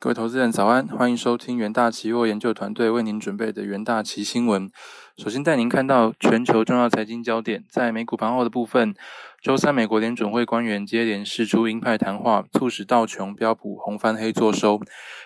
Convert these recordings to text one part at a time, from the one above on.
各位投资人早安，欢迎收听元大期货研究团队为您准备的元大期新闻。首先带您看到全球重要财经焦点，在美股盘后的部分，周三美国联准会官员接连释出鹰派谈话，促使道琼、标普红翻黑作收。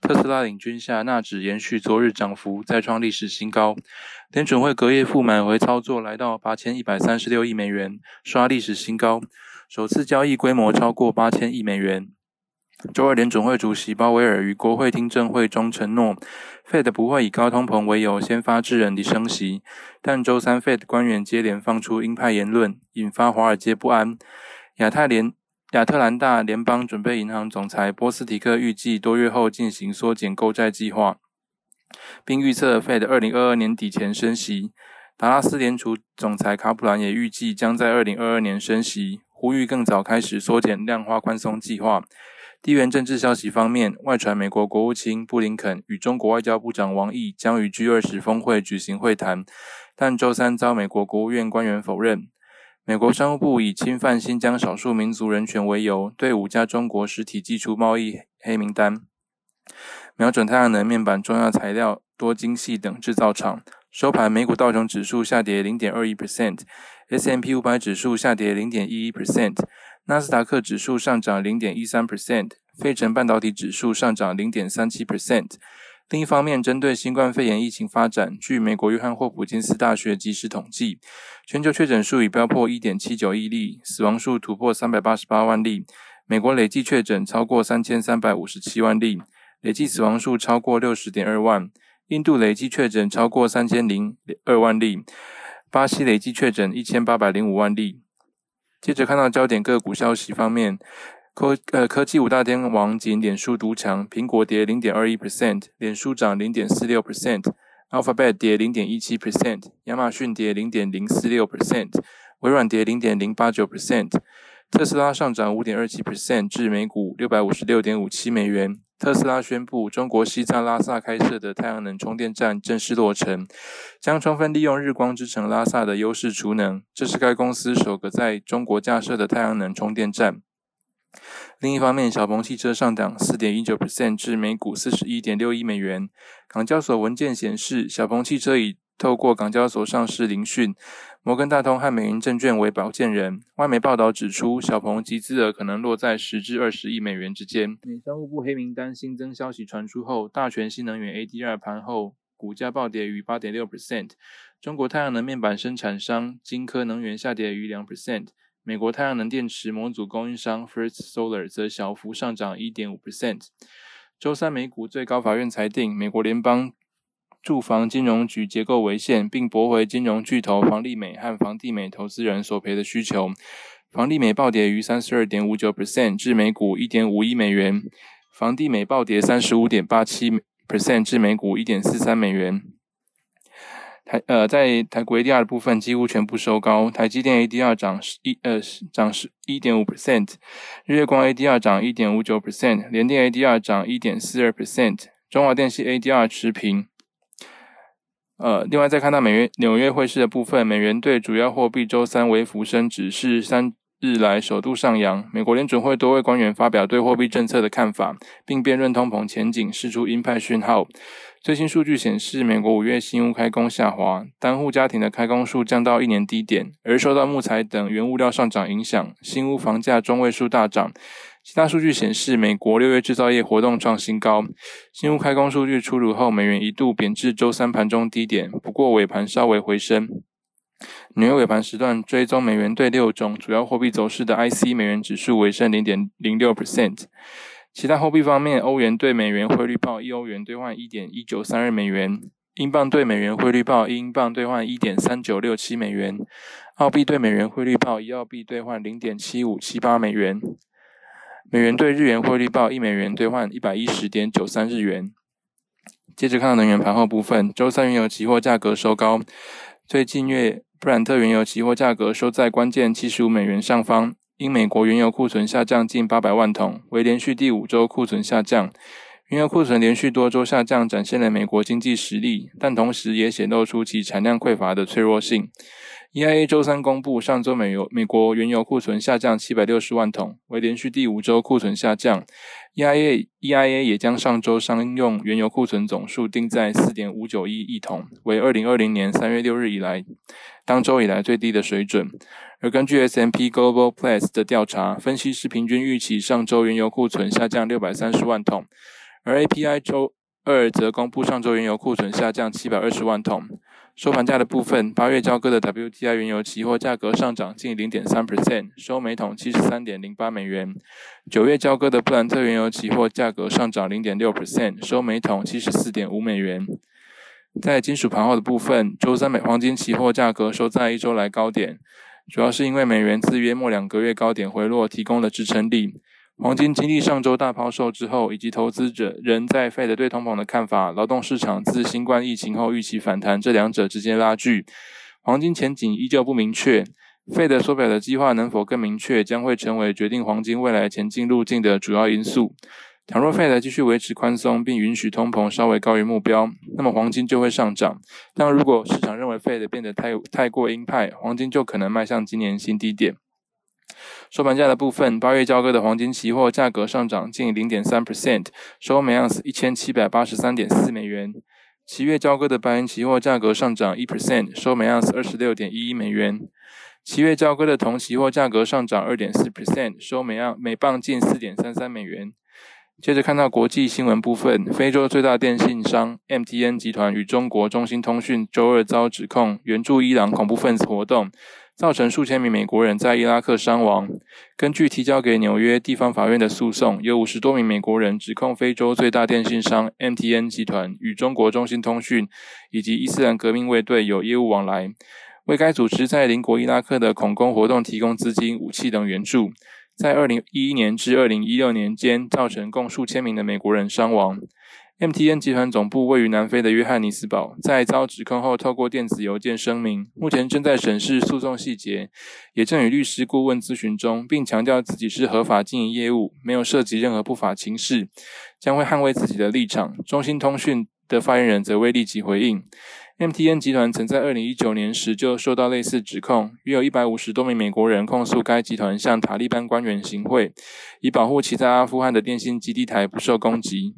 特斯拉领军下，纳指延续昨日涨幅，再创历史新高。联准会隔夜负买回操作来到八千一百三十六亿美元，刷历史新高，首次交易规模超过八千亿美元。周二，联准会主席鲍威尔于国会听证会中承诺，Fed 不会以高通膨为由先发制人地升息。但周三，Fed 官员接连放出鹰派言论，引发华尔街不安。亚太联亚特兰大联邦准备银行总裁波斯提克预计多月后进行缩减购债计划，并预测 Fed 二零二二年底前升息。达拉斯联储总裁卡普兰也预计将在二零二二年升息，呼吁更早开始缩减量化宽松计划。地缘政治消息方面，外传美国国务卿布林肯与中国外交部长王毅将与 G20 峰会举行会谈，但周三遭美国国务院官员否认。美国商务部以侵犯新疆少数民族人权为由，对五家中国实体寄出贸易黑名单。瞄准太阳能面板、重要材料、多晶系等制造厂。收盘，美股道琼指数下跌零点二一 percent，S&P 五百指数下跌零点一一 percent。纳斯达克指数上涨零点一三 percent，费城半导体指数上涨零点三七 percent。另一方面，针对新冠肺炎疫情发展，据美国约翰霍普金斯大学即时统计，全球确诊数已飙破一点七九亿例，死亡数突破三百八十八万例。美国累计确诊超过三千三百五十七万例，累计死亡数超过六十点二万。印度累计确诊超过三千零二万例，巴西累计确诊一千八百零五万例。接着看到焦点个股消息方面，科呃科技五大天王仅脸书独强，苹果跌零点二一 percent，脸书涨零点四六 percent，Alphabet 跌零点一七 percent，亚马逊跌零点零四六 percent，微软跌零点零八九 percent，特斯拉上涨五点二七 percent 至每股六百五十六点五七美元。特斯拉宣布，中国西藏拉萨开设的太阳能充电站正式落成，将充分利用日光之城拉萨的优势储能。这是该公司首个在中国架设的太阳能充电站。另一方面，小鹏汽车上涨四点一九 percent 至每股四十一点六亿美元。港交所文件显示，小鹏汽车已透过港交所上市聆讯。摩根大通和美银证券为保荐人。外媒报道指出，小鹏集资额可能落在十至二十亿美元之间。美商务部黑名单新增消息传出后，大全新能源 ADR 盘后股价暴跌逾八点六 percent。中国太阳能面板生产商金科能源下跌逾两 percent。美国太阳能电池模组供应商 First Solar 则小幅上涨一点五 percent。周三美股最高法院裁定，美国联邦。住房金融局结构违宪，并驳回金融巨头房利美和房地美投资人索赔的需求。房利美暴跌逾三十二点五九 percent 至每股一点五亿美元，房地美暴跌三十五点八七 percent 至每股一点四三美元。台呃，在台股 ADR 的部分几乎全部收高，台积电 ADR 涨一呃涨十一点五 percent，日月光 ADR 涨一点五九 percent，联电 ADR 涨一点四二 percent，中华电信 ADR 持平。呃，另外再看到美元纽约汇市的部分，美元对主要货币周三微幅升值，是三日来首度上扬。美国联准会多位官员发表对货币政策的看法，并辩论通膨前景，释出鹰派讯号。最新数据显示，美国五月新屋开工下滑，单户家庭的开工数降到一年低点，而受到木材等原物料上涨影响，新屋房价中位数大涨。其他数据显示，美国六月制造业活动创新高。新屋开工数据出炉后，美元一度贬至周三盘中低点，不过尾盘稍微回升。纽约尾盘时段追踪美元对六种主要货币走势的 IC 美元指数微升零点零六 percent。其他货币方面，欧元对美元汇率报一欧元兑换一点一九三二美元，英镑对美元汇率报一英镑兑换一点三九六七美元，澳币对美元汇率报一澳币兑换零点七五七八美元。美元兑日元汇率报一美元兑换一百一十点九三日元。接着看到能源盘后部分，周三原油期货价格收高，最近月布兰特原油期货价格收在关键七十五美元上方，因美国原油库存下降近八百万桶，为连续第五周库存下降。原油库存连续多周下降，展现了美国经济实力，但同时也显露出其产量匮乏的脆弱性。EIA 周三公布，上周美油美国原油库存下降七百六十万桶，为连续第五周库存下降。EIA EIA 也将上周商用原油库存总数定在四点五九亿亿桶，为二零二零年三月六日以来当周以来最低的水准。而根据 S&P Global Platts 的调查，分析师平均预期上周原油库存下降六百三十万桶，而 API 周二则公布上周原油库存下降七百二十万桶。收盘价的部分，八月交割的 WTI 原油期货价格上涨近零点三 percent，收每桶七十三点零八美元。九月交割的布兰特原油期货价格上涨零点六 percent，收每桶七十四点五美元。在金属盘后的部分，周三美黄金期货价格收在一周来高点，主要是因为美元自约末两个月高点回落，提供了支撑力。黄金经历上周大抛售之后，以及投资者仍在 Fed 对通膨的看法，劳动市场自新冠疫情后预期反弹，这两者之间拉锯，黄金前景依旧不明确。Fed 所表的计划能否更明确，将会成为决定黄金未来前进路径的主要因素。倘若 Fed 继续维持宽松，并允许通膨稍微高于目标，那么黄金就会上涨。但如果市场认为 Fed 变得太太过鹰派，黄金就可能迈向今年新低点。收盘价的部分，八月交割的黄金期货价格上涨近零点三 percent，收每盎司一千七百八十三点四美元。七月交割的白银期货价格上涨一 percent，收每盎司二十六点一一美元。七月交割的铜期货价格上涨二点四 percent，收每盎每磅近四点三三美元。接着看到国际新闻部分，非洲最大电信商 MTN 集团与中国中兴通讯周二遭指控援助伊朗恐怖分子活动。造成数千名美国人在伊拉克伤亡。根据提交给纽约地方法院的诉讼，有五十多名美国人指控非洲最大电信商 MTN 集团与中国中兴通讯以及伊斯兰革命卫队有业务往来，为该组织在邻国伊拉克的恐攻活动提供资金、武器等援助。在二零一一年至二零一六年间，造成共数千名的美国人伤亡。MTN 集团总部位于南非的约翰尼斯堡，在遭指控后，透过电子邮件声明，目前正在审视诉讼细节，也正与律师顾问咨询中，并强调自己是合法经营业务，没有涉及任何不法情事，将会捍卫自己的立场。中兴通讯的发言人则未立即回应。MTN 集团曾在二零一九年时就受到类似指控，约有一百五十多名美国人控诉该集团向塔利班官员行贿，以保护其在阿富汗的电信基地台不受攻击。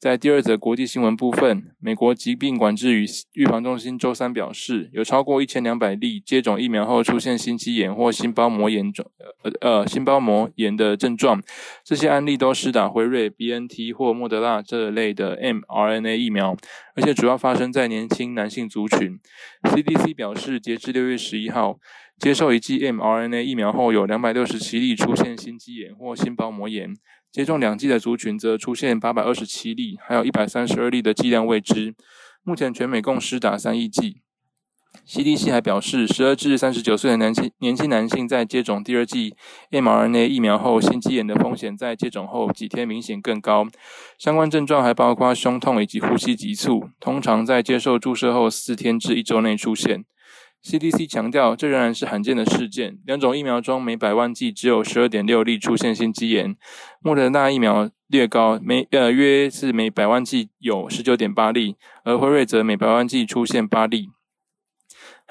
在第二则国际新闻部分，美国疾病管制与预防中心周三表示，有超过一千两百例接种疫苗后出现心肌炎或心包膜炎症呃呃心包膜炎的症状。这些案例都是打辉瑞、BNT 或莫德纳这类的 mRNA 疫苗，而且主要发生在年轻男性族群。CDC 表示，截至六月十一号，接受一剂 mRNA 疫苗后，有两百六十七例出现心肌炎或心包膜炎。接种两剂的族群则出现八百二十七例，还有一百三十二例的剂量未知。目前全美共施打三亿剂。CDC 还表示，十二至三十九岁的男性年轻男性在接种第二剂 mRNA 疫苗后，心肌炎的风险在接种后几天明显更高。相关症状还包括胸痛以及呼吸急促，通常在接受注射后四天至一周内出现。CDC 强调，这仍然是罕见的事件。两种疫苗中，每百万剂只有十二点六例出现心肌炎；莫德纳疫苗略高，每呃约是每百万剂有十九点八例，而辉瑞则每百万剂出现八例。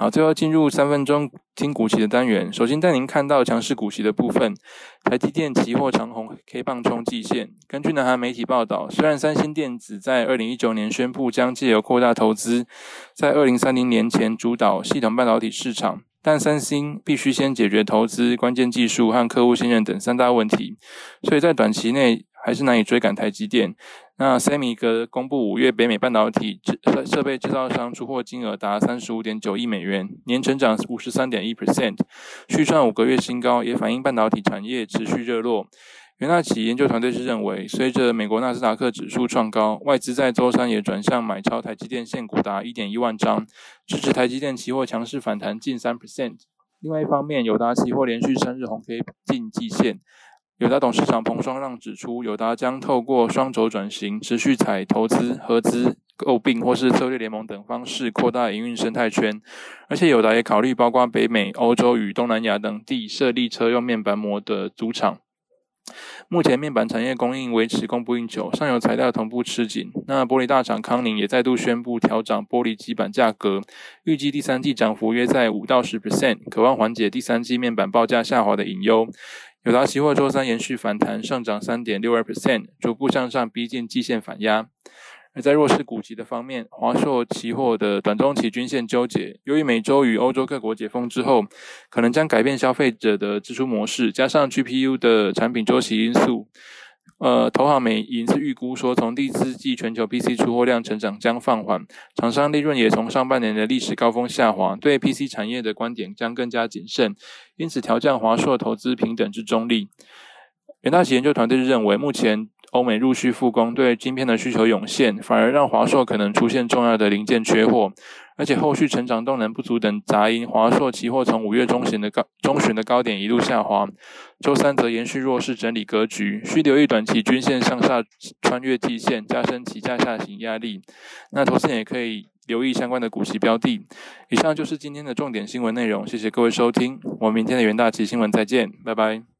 好，最后进入三分钟听股息的单元。首先带您看到强势股息的部分，台积电期货长红 K 棒冲季线。根据南韩媒体报道，虽然三星电子在二零一九年宣布将借由扩大投资，在二零三零年前主导系统半导体市场，但三星必须先解决投资、关键技术和客户信任等三大问题，所以在短期内还是难以追赶台积电。那 Semi 公布五月北美半导体设设备制造商出货金额达三十五点九亿美元，年成长五十三点一 percent，续创五个月新高，也反映半导体产业持续热络。元大企研究团队是认为，随着美国纳斯达克指数创高，外资在周三也转向买超台积电现股达一点一万张，支持台积电期货强势反弹近三 percent。另外一方面，友达期货连续三日红 K 进季线。友达董事长彭双让指出，友达将透过双轴转型、持续采投资、合资、购并或是策略联盟等方式扩大营运生态圈，而且友达也考虑包括北美、欧洲与东南亚等地设立车用面板膜的主厂。目前面板产业供应维持供不应求，上游材料同步吃紧。那玻璃大厂康宁也再度宣布调涨玻璃基板价格，预计第三季涨幅约在五到十 percent，渴望缓解第三季面板报价下滑的隐忧。友达期货周三延续反弹，上涨三点六二 percent，逐步向上逼近季线反压。而在弱势股级的方面，华硕期货的短中期均线纠结。由于美洲与欧洲各国解封之后，可能将改变消费者的支出模式，加上 GPU 的产品周期因素，呃，投行美银是预估说，从第四季全球 PC 出货量成长将放缓，厂商利润也从上半年的历史高峰下滑，对 PC 产业的观点将更加谨慎，因此调降华硕投资平等之中立。元大旗研究团队认为，目前。欧美陆续复工，对晶片的需求涌现，反而让华硕可能出现重要的零件缺货，而且后续成长动能不足等杂音，华硕期货从五月中旬的高中旬的高点一路下滑，周三则延续弱势整理格局，需留意短期均线向下穿越季线，加深起价下行压力。那投资人也可以留意相关的股息标的。以上就是今天的重点新闻内容，谢谢各位收听，我们明天的元大旗新闻再见，拜拜。